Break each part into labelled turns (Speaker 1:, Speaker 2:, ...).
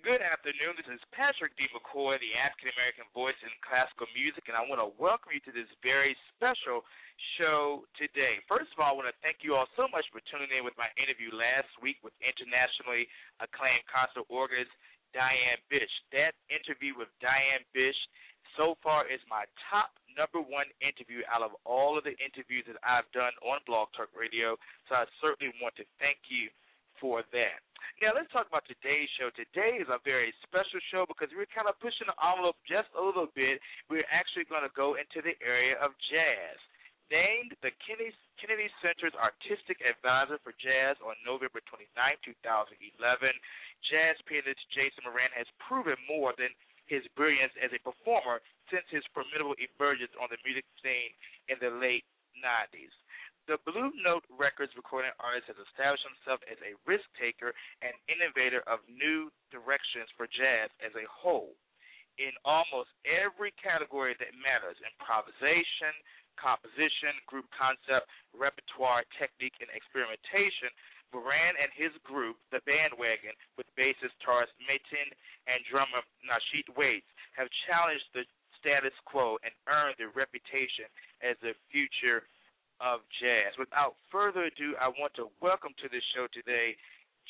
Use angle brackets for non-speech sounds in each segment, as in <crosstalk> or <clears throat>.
Speaker 1: Good afternoon. This is Patrick D. McCoy, the African American voice in classical music, and I want to welcome you to this very special show today. First of all, I want to thank you all so much for tuning in with my interview last week with internationally acclaimed concert organist Diane Bish. That interview with Diane Bish so far is my top number one interview out of all of the interviews that I've done on Blog Talk Radio. So I certainly want to thank you for that. Now let's talk about today's show. Today is a very special show because we're kind of pushing the envelope just a little bit. We're actually going to go into the area of jazz. Named the Kennedy, Kennedy Center's Artistic Advisor for Jazz on November 29, 2011, jazz pianist Jason Moran has proven more than his brilliance as a performer since his formidable emergence on the music scene in the late 90s. The Blue Note Records recording artist has established himself as a risk taker and innovator of new directions for jazz as a whole. In almost every category that matters improvisation, composition, group concept, repertoire, technique, and experimentation Moran and his group, The Bandwagon, with bassist Tarus Mateen and drummer Nasheet Waits, have challenged the status quo and earned their reputation as the future of jazz. Without further ado, I want to welcome to the show today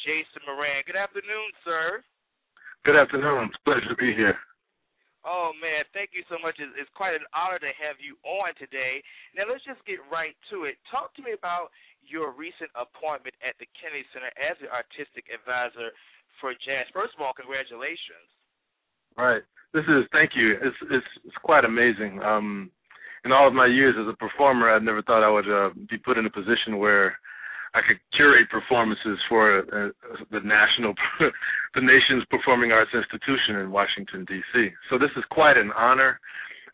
Speaker 1: Jason Moran. Good afternoon, sir.
Speaker 2: Good afternoon. It's a pleasure to be here.
Speaker 1: Oh man, thank you so much. It's, it's quite an honor to have you on today. Now let's just get right to it. Talk to me about your recent appointment at the Kennedy Center as the artistic advisor for jazz. First of all, congratulations.
Speaker 2: Right. This is thank you. It's it's it's quite amazing. Um in all of my years as a performer, I never thought I would uh, be put in a position where I could curate performances for uh, the national, <laughs> the nation's performing arts institution in Washington D.C. So this is quite an honor,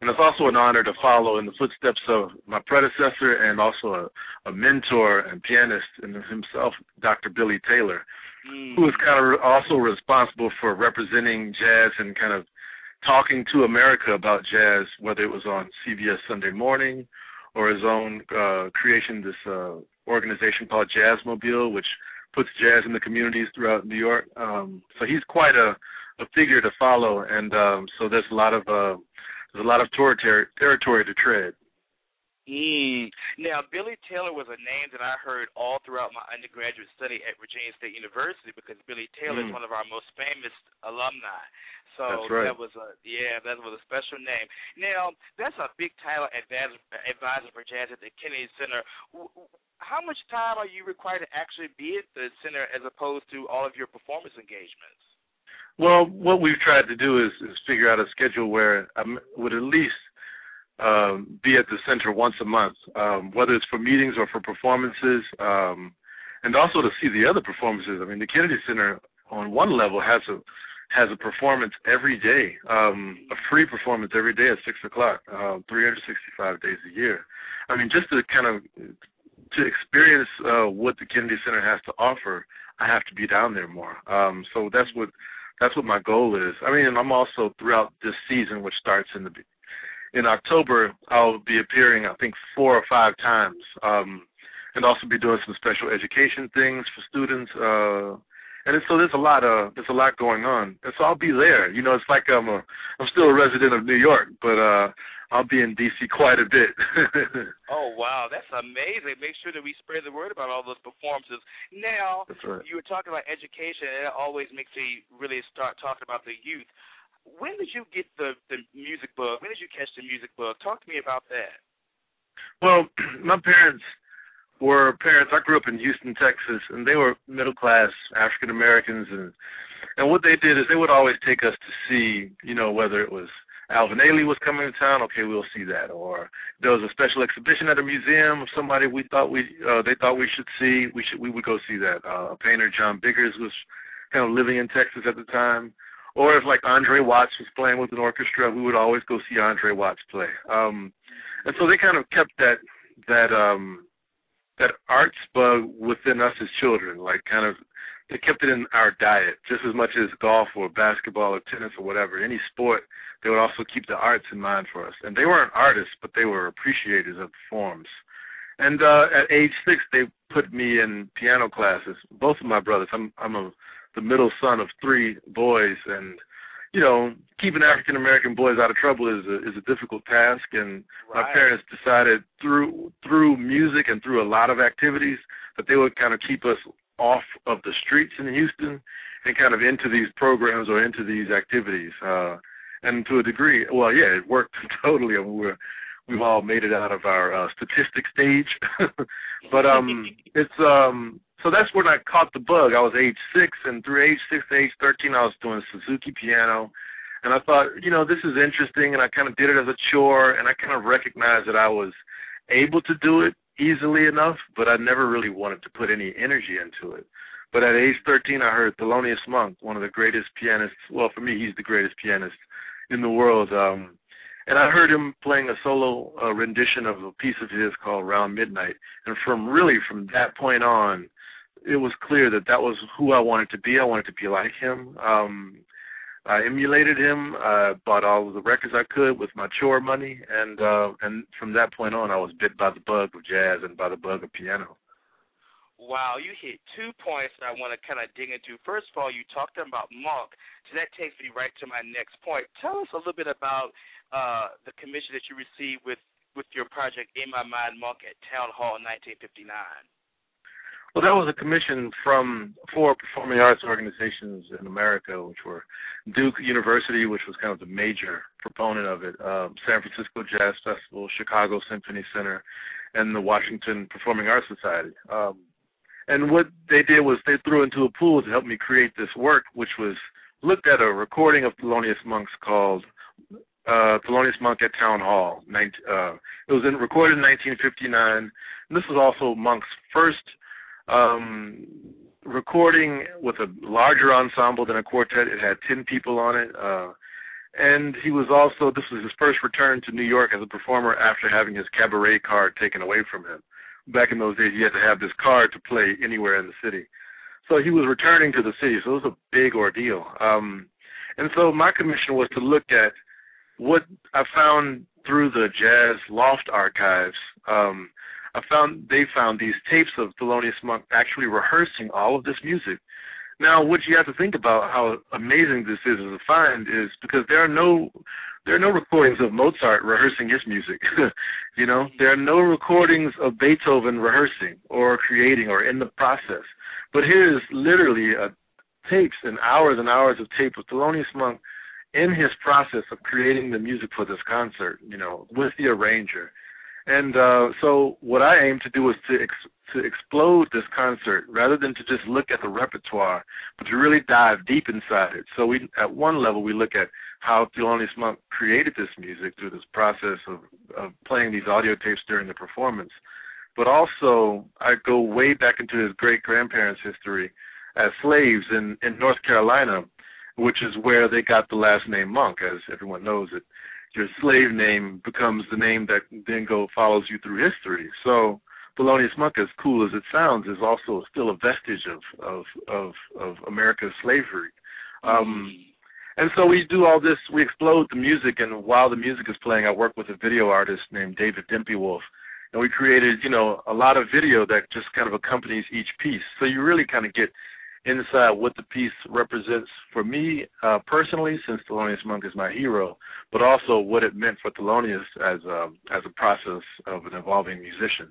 Speaker 2: and it's also an honor to follow in the footsteps of my predecessor and also a, a mentor and pianist in himself, Dr. Billy Taylor,
Speaker 1: mm.
Speaker 2: who is kind of also responsible for representing jazz and kind of talking to America about jazz, whether it was on CBS Sunday Morning or his own uh, creation, this uh, organization called Jazzmobile, which puts jazz in the communities throughout New York. Um, so he's quite a, a figure to follow, and um, so there's a lot of uh, there's a lot of ter- ter- territory to tread.
Speaker 1: Mm. Now, Billy Taylor was a name that I heard all throughout my undergraduate study at Virginia State University because Billy Taylor
Speaker 2: mm.
Speaker 1: is one of our most famous alumni. So
Speaker 2: right.
Speaker 1: that was a yeah, that was a special name. Now, that's a big title advisor, advisor for jazz at the Kennedy Center. How much time are you required to actually be at the center as opposed to all of your performance engagements?
Speaker 2: Well, what we've tried to do is, is figure out a schedule where I would at least um, be at the center once a month, um, whether it's for meetings or for performances, um, and also to see the other performances. I mean, the Kennedy Center on one level has a has a performance every day, um, a free performance every day at six o'clock, uh, 365 days a year. I mean, just to kind of to experience uh, what the Kennedy Center has to offer, I have to be down there more. Um, so that's what that's what my goal is. I mean, I'm also throughout this season, which starts in the in October, I'll be appearing, I think, four or five times, um, and also be doing some special education things for students. Uh, and so there's a lot of there's a lot going on, and so I'll be there. You know, it's like I'm a I'm still a resident of New York, but uh, I'll be in DC quite a bit. <laughs>
Speaker 1: oh wow, that's amazing! Make sure that we spread the word about all those performances. Now,
Speaker 2: right.
Speaker 1: you were talking about education, and it always makes me really start talking about the youth when did you get the the music bug? When did you catch the music bug? Talk to me about that.
Speaker 2: Well, <clears throat> my parents were parents. I grew up in Houston, Texas, and they were middle class African Americans, and and what they did is they would always take us to see, you know, whether it was Alvin Ailey was coming to town, okay, we'll see that. Or there was a special exhibition at a museum of somebody we thought we uh, they thought we should see, we should we would go see that. Uh, a painter, John Biggers, was kind of living in Texas at the time. Or if like Andre Watts was playing with an orchestra, we would always go see Andre Watts play. Um, and so they kind of kept that that um, that arts bug within us as children, like kind of they kept it in our diet just as much as golf or basketball or tennis or whatever. Any sport, they would also keep the arts in mind for us. And they weren't artists, but they were appreciators of forms. And uh at age six they put me in piano classes. Both of my brothers. I'm I'm a the middle son of three boys and you know, keeping African American boys out of trouble is a is a difficult task and
Speaker 1: right.
Speaker 2: my parents decided through through music and through a lot of activities that they would kind of keep us off of the streets in Houston and kind of into these programs or into these activities. Uh, and to a degree, well, yeah, it worked <laughs> totally. I mean, we're we've all made it out of our uh, statistic stage, <laughs> but um, <laughs> it's um, so that's when I caught the bug. I was age six, and through age six to age thirteen, I was doing Suzuki piano, and I thought, you know, this is interesting, and I kind of did it as a chore, and I kind of recognized that I was able to do it easily enough, but I never really wanted to put any energy into it. But at age 13, I heard Thelonious Monk, one of the greatest pianists. Well, for me, he's the greatest pianist in the world. Um, and I heard him playing a solo uh, rendition of a piece of his called Round Midnight. And from really from that point on, it was clear that that was who I wanted to be. I wanted to be like him. Um, I emulated him. I bought all of the records I could with my chore money, and uh, and from that point on, I was bit by the bug of jazz and by the bug of piano.
Speaker 1: Wow, you hit two points that I want to kind of dig into. First of all, you talked about Monk, so that takes me right to my next point. Tell us a little bit about uh, the commission that you received with with your project In My Mind Monk at Town Hall in 1959.
Speaker 2: Well, that was a commission from four performing arts organizations in America, which were Duke University, which was kind of the major proponent of it, um, San Francisco Jazz Festival, Chicago Symphony Center, and the Washington Performing Arts Society. Um, and what they did was they threw into a pool to help me create this work, which was looked at a recording of Thelonious Monk's called uh, Thelonious Monk at Town Hall. 19, uh, it was in, recorded in 1959. And this was also Monk's first um, recording with a larger ensemble than a quartet. It had 10 people on it. Uh, and he was also, this was his first return to New York as a performer after having his cabaret card taken away from him. Back in those days, he had to have this card to play anywhere in the city. So he was returning to the city, so it was a big ordeal. Um, and so my commission was to look at what I found through the Jazz Loft archives um, I found they found these tapes of Thelonious Monk actually rehearsing all of this music. Now, what you have to think about how amazing this is as a find is because there are no there are no recordings of Mozart rehearsing his music. <laughs> you know, there are no recordings of Beethoven rehearsing or creating or in the process. But here is literally a tapes and hours and hours of tape of Thelonious Monk in his process of creating the music for this concert, you know, with the arranger and uh, so what I aim to do is to ex- to explode this concert rather than to just look at the repertoire, but to really dive deep inside it. So we, at one level, we look at how Thelonious Monk created this music through this process of, of playing these audio tapes during the performance. But also, I go way back into his great grandparents' history as slaves in, in North Carolina, which is where they got the last name Monk, as everyone knows it your slave name becomes the name that then go follows you through history. So Thelonious Monk, as cool as it sounds, is also still a vestige of of of, of America's slavery. Um, and so we do all this. We explode the music, and while the music is playing, I work with a video artist named David Wolf, and we created, you know, a lot of video that just kind of accompanies each piece. So you really kind of get inside what the piece represents for me uh, personally, since Thelonious Monk is my hero, but also what it meant for Thelonious as a, as a process of an evolving musician.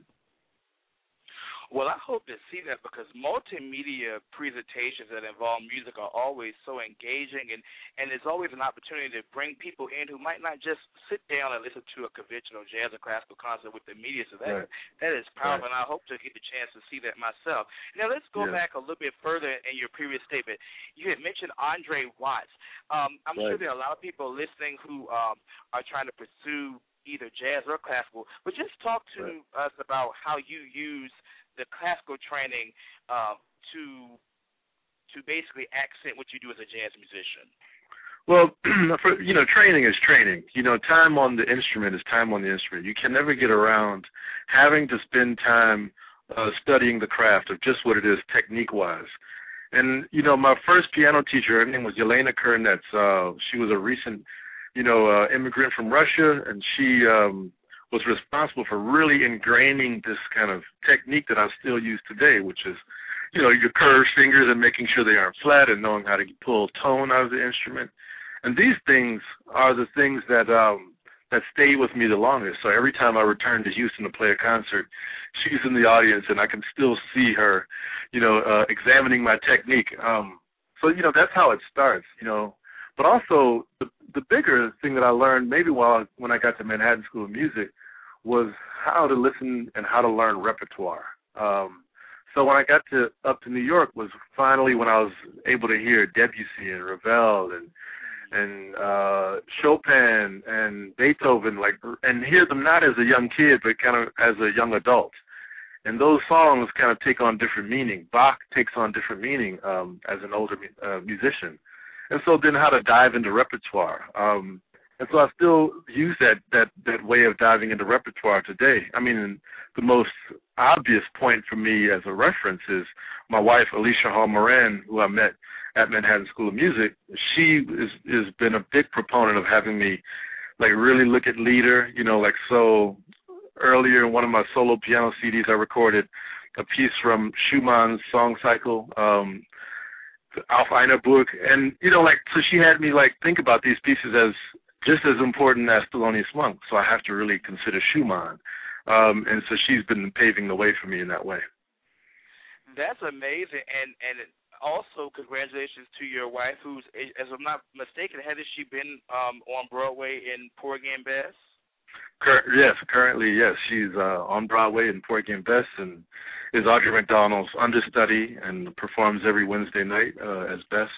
Speaker 1: Well, I hope to see that because multimedia presentations that involve music are always so engaging, and and there's always an opportunity to bring people in who might not just sit down and listen to a conventional jazz or classical concert with the media. So that right. that is powerful, right. and I hope to get the chance to see that myself. Now let's go
Speaker 2: yeah.
Speaker 1: back a little bit further in your previous statement. You had mentioned Andre Watts. Um, I'm
Speaker 2: right.
Speaker 1: sure there are a lot of people listening who um, are trying to pursue either jazz or classical, but just talk to us about how you use the classical training uh, to to basically accent what you do as a jazz musician?
Speaker 2: Well, <clears throat> for, you know, training is training. You know, time on the instrument is time on the instrument. You can never get around having to spend time uh, studying the craft of just what it is technique-wise. And you know, my first piano teacher, her name was Yelena Kurnetz. Uh, she was a recent, you know, uh, immigrant from Russia, and she um, was responsible for really ingraining this kind of technique that I still use today, which is, you know, your curved fingers and making sure they aren't flat and knowing how to pull tone out of the instrument. And these things are the things that um that stay with me the longest. So every time I return to Houston to play a concert, she's in the audience and I can still see her, you know, uh examining my technique. Um so you know that's how it starts, you know. But also the the bigger thing that I learned maybe while when I got to Manhattan School of Music was how to listen and how to learn repertoire. Um, so when I got to up to New York was finally when I was able to hear Debussy and Ravel and and uh Chopin and Beethoven like and hear them not as a young kid but kind of as a young adult. And those songs kind of take on different meaning. Bach takes on different meaning um as an older uh, musician and so then how to dive into repertoire. Um, and so I still use that that that way of diving into repertoire today. I mean, the most obvious point for me as a reference is my wife Alicia Hall Moran, who I met at Manhattan School of Music. She is has been a big proponent of having me like really look at lieder. You know, like so earlier in one of my solo piano CDs, I recorded a piece from Schumann's song cycle. Um, Auf einer Burg, and you know, like so she had me like think about these pieces as just as important as Thelonious Monk. So I have to really consider Schumann, um, and so she's been paving the way for me in that way.
Speaker 1: That's amazing, and and also congratulations to your wife, who's, as I'm not mistaken, hasn't she been um, on Broadway in Porgy and Bess?
Speaker 2: Cur- yes, currently, yes, she's uh, on Broadway in Porgy and Bess, and is Audra McDonald's understudy and performs every Wednesday night uh, as Bess.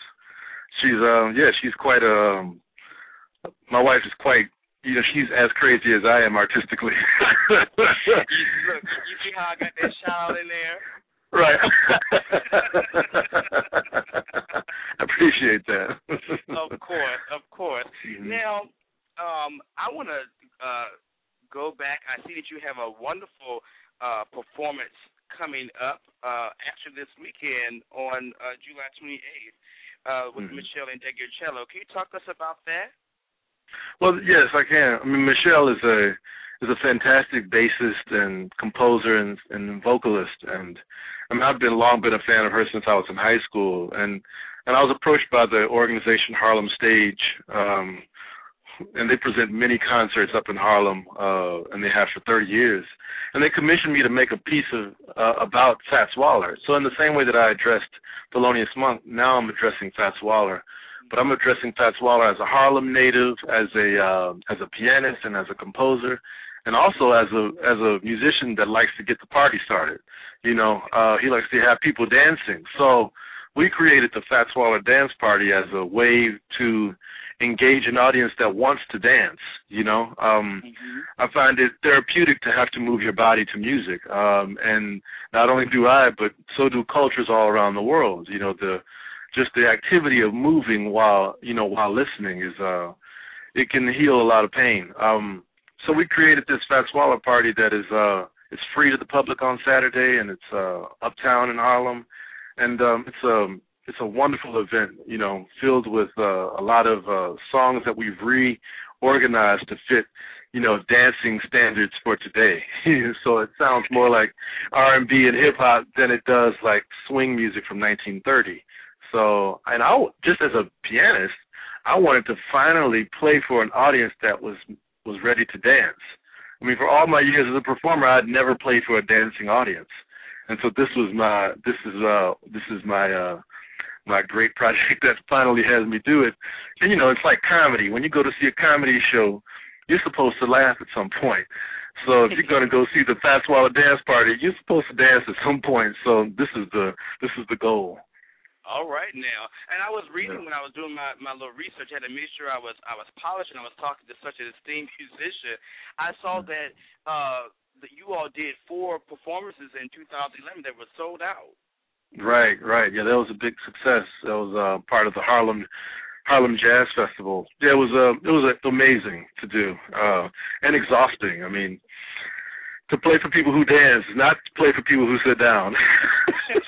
Speaker 2: She's um yeah, she's quite a um, my wife is quite you know, she's as crazy as I am artistically.
Speaker 1: you, look, you see how I got that shout in there?
Speaker 2: Right. I <laughs> appreciate that.
Speaker 1: of course, of course.
Speaker 2: Mm-hmm.
Speaker 1: Now, um, I want to uh, go back. I see that you have a wonderful uh, performance coming up uh, actually this weekend on uh, July 28th uh, with
Speaker 2: mm-hmm.
Speaker 1: Meshell Ndegeocello. Can you talk to us about that?
Speaker 2: Well, yes, I can. I mean, Michelle is a is a fantastic bassist and composer and, and vocalist, and I mean, I've been long been a fan of her since I was in high school, and and I was approached by the organization Harlem Stage um, and they present many concerts up in Harlem, uh, and they have for 30 years. And they commissioned me to make a piece of uh, about Fats Waller. So in the same way that I addressed Thelonious Monk, now I'm addressing Fats Waller. But I'm addressing Fats Waller as a Harlem native, as a uh, as a pianist, and as a composer, and also as a as a musician that likes to get the party started. You know, uh, he likes to have people dancing. So we created the Fats Waller Dance Party as a way to engage an audience that wants to dance. You know, um,
Speaker 1: mm-hmm.
Speaker 2: I find it therapeutic to have to move your body to music, um, and not only do I, but so do cultures all around the world. You know, the just the activity of moving while you know while listening is uh, it can heal a lot of pain. Um, so we created this Fat Waller party that is uh, it's free to the public on Saturday, and it's uh, uptown in Harlem, and um, it's um it's a wonderful event, you know, filled with uh, a lot of uh, songs that we've reorganized to fit, you know, dancing standards for today. <laughs> so it sounds more like R&B and hip hop than it does like swing music from 1930. So, and I just as a pianist, I wanted to finally play for an audience that was was ready to dance. I mean, for all my years as a performer, I'd never played for a dancing audience. and so this was my this is uh this is my uh my great project <laughs> that finally has me do it. And you know, it's like comedy. When you go to see a comedy show, you're supposed to laugh at some point. So if you're gonna go see the Fats Waller dance party, you're supposed to dance at some point. So this is the this is the goal.
Speaker 1: All right now, and I was reading yeah. when I was doing my my little research. I had to make sure I was I was polished and I was talking to such an esteemed <laughs> musician. I saw that uh that you all did four performances in 2011 that were sold out.
Speaker 2: Right, right. Yeah, that was a big success. That was uh, part of the Harlem Harlem Jazz Festival. Yeah, it was uh, it was uh, amazing to do uh, and exhausting. I mean, to play for people who dance, not to play for people who sit down.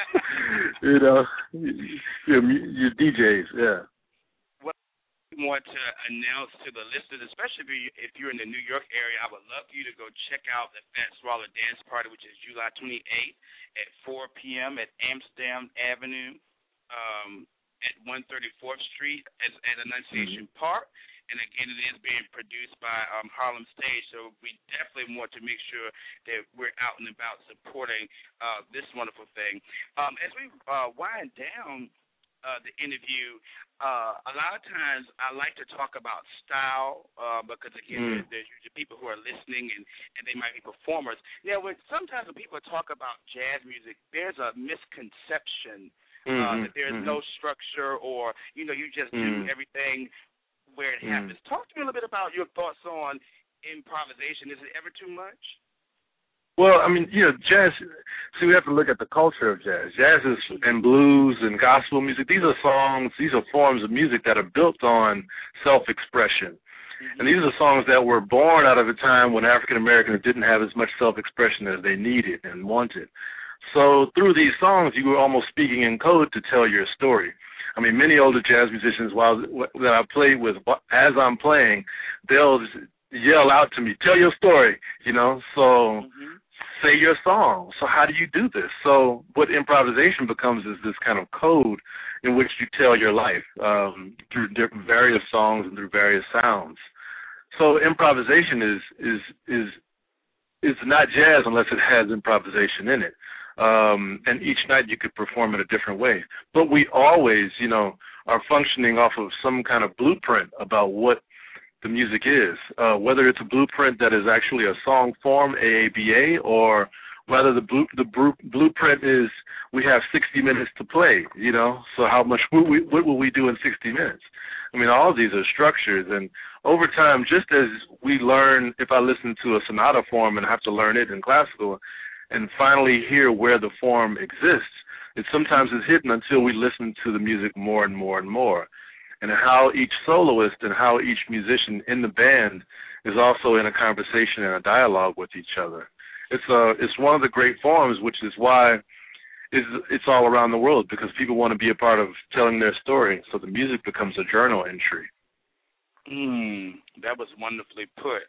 Speaker 2: <laughs> you know, your, your DJs, yeah.
Speaker 1: Want to announce to the listeners, especially if you're in the New York area, I would love for you to go check out the Fats Waller Dance Party, which is July 28th at 4 p.m. at Amsterdam Avenue um, at 134th Street at, at Annunciation mm-hmm. Park. And again, it is being produced by um, Harlem Stage, so we definitely want to make sure that we're out and about supporting uh, this wonderful thing. Um, as we uh, wind down uh, the interview, uh, a lot of times I like to talk about style uh, because again, mm. there's usually people who are listening and and they might be performers. Now, when sometimes when people talk about jazz music, there's a misconception. Uh, mm-hmm, uh, that there's mm-hmm. no structure, or you know, you just mm. do everything where it mm. happens. Talk to me a little bit about your thoughts on improvisation. Is it ever too much?
Speaker 2: Well, I mean, you know, jazz. See, we have to look at the culture of jazz. Jazz is and blues and gospel music. These are songs. These are forms of music that are built on self-expression. And these are songs that were born out of a time when African Americans didn't have as much self-expression as they needed and wanted. So through these songs, you were almost speaking in code to tell your story. I mean, many older jazz musicians, while that I played with, as I'm playing, they'll yell out to me, "Tell your story," you know. So mm-hmm. Say your song. So how do you do this? So what improvisation becomes is this kind of code in which you tell your life um, through various songs and through various sounds. So improvisation is is is is not jazz unless it has improvisation in it um, and each night you could perform it a different way. But we always, you know, are functioning off of some kind of blueprint about what the music is, uh, whether it's a blueprint that is actually a song form, AABA, or whether the blue, the blueprint is we have 60 minutes to play, you know. So how much will we, what will we do in 60 minutes? I mean, all of these are structures, and over time, just as we learn, if I listen to a sonata form and have to learn it in classical, and finally hear where the form exists, it sometimes is hidden until we listen to the music more and more and more. And how each soloist and how each musician in the band is also in a conversation and a dialogue with each other. It's a it's one of the great forms, which is why it's it's all around the world because people want to be a part of telling their story. So the music becomes a journal entry.
Speaker 1: Mm, that was wonderfully put.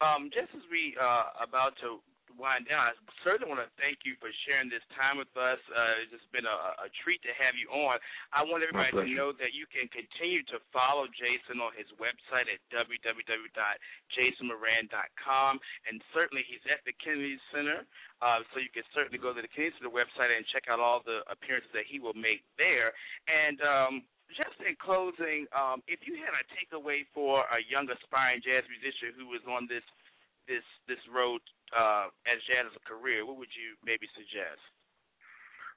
Speaker 1: Um, just as we uh, about to wind down, I certainly want to thank you for sharing this time with us. Uh, it's just been a, a treat to have you on. I want everybody to know that you can continue to follow Jason on his website at www.jasonmoran.com, and certainly he's at the Kennedy Center. Uh, so you can certainly go to the Kennedy Center website and check out all the appearances that he will make there. And um, just in closing, um, if you had a takeaway for a young aspiring jazz musician who is on this this this road uh, as jazz as a career, what would you maybe suggest?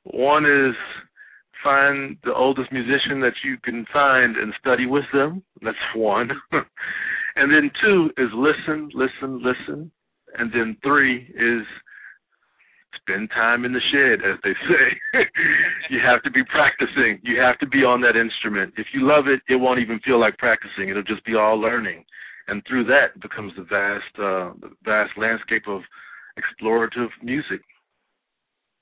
Speaker 2: One is find the oldest musician that you can find and study with them. That's one. <laughs> and then two is listen, listen, listen. And then three is spend time in the shed, as they say. <laughs> you have to be practicing. You have to be on that instrument. If you love it, it won't even feel like practicing. It'll just be all learning and through that becomes the vast uh, vast landscape of explorative music.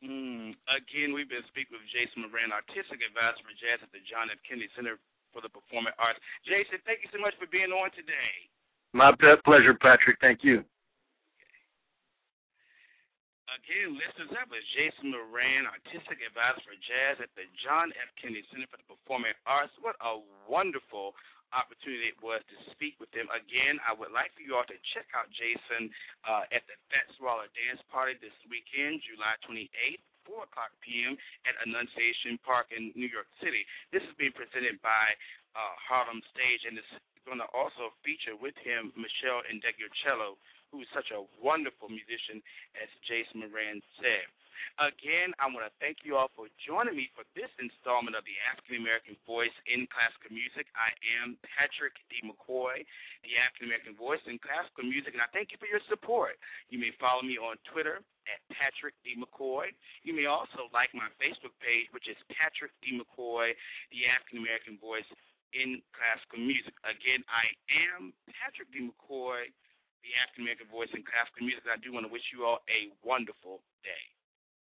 Speaker 1: Mm. Again, we've been speaking with Jason Moran, artistic advisor for jazz at the John F. Kennedy Center for the Performing Arts. Jason, thank you so much for being on today.
Speaker 2: My pleasure, Patrick. Thank you.
Speaker 1: Again, listeners, that was Jason Moran, artistic advisor for jazz at the John F. Kennedy Center for the Performing Arts. What a wonderful opportunity it was to speak with them. Again, I would like for you all to check out Jason uh, at the Fats Waller Dance Party this weekend, July 28th, 4 o'clock p.m. at Annunciation Park in New York City. This is being presented by uh, Harlem Stage, and it's going to also feature with him Meshell Ndegeocello, who is such a wonderful musician, as Jason Moran said. Again, I want to thank you all for joining me for this installment of the African American Voice in Classical Music. I am Patrick D. McCoy, the African American Voice in Classical Music, and I thank you for your support. You may follow me on Twitter at Patrick D. McCoy. You may also like my Facebook page, which is Patrick D. McCoy, the African American Voice in Classical Music. Again, I am Patrick D. McCoy, the African American Voice in Classical Music. I do want to wish you all a wonderful day.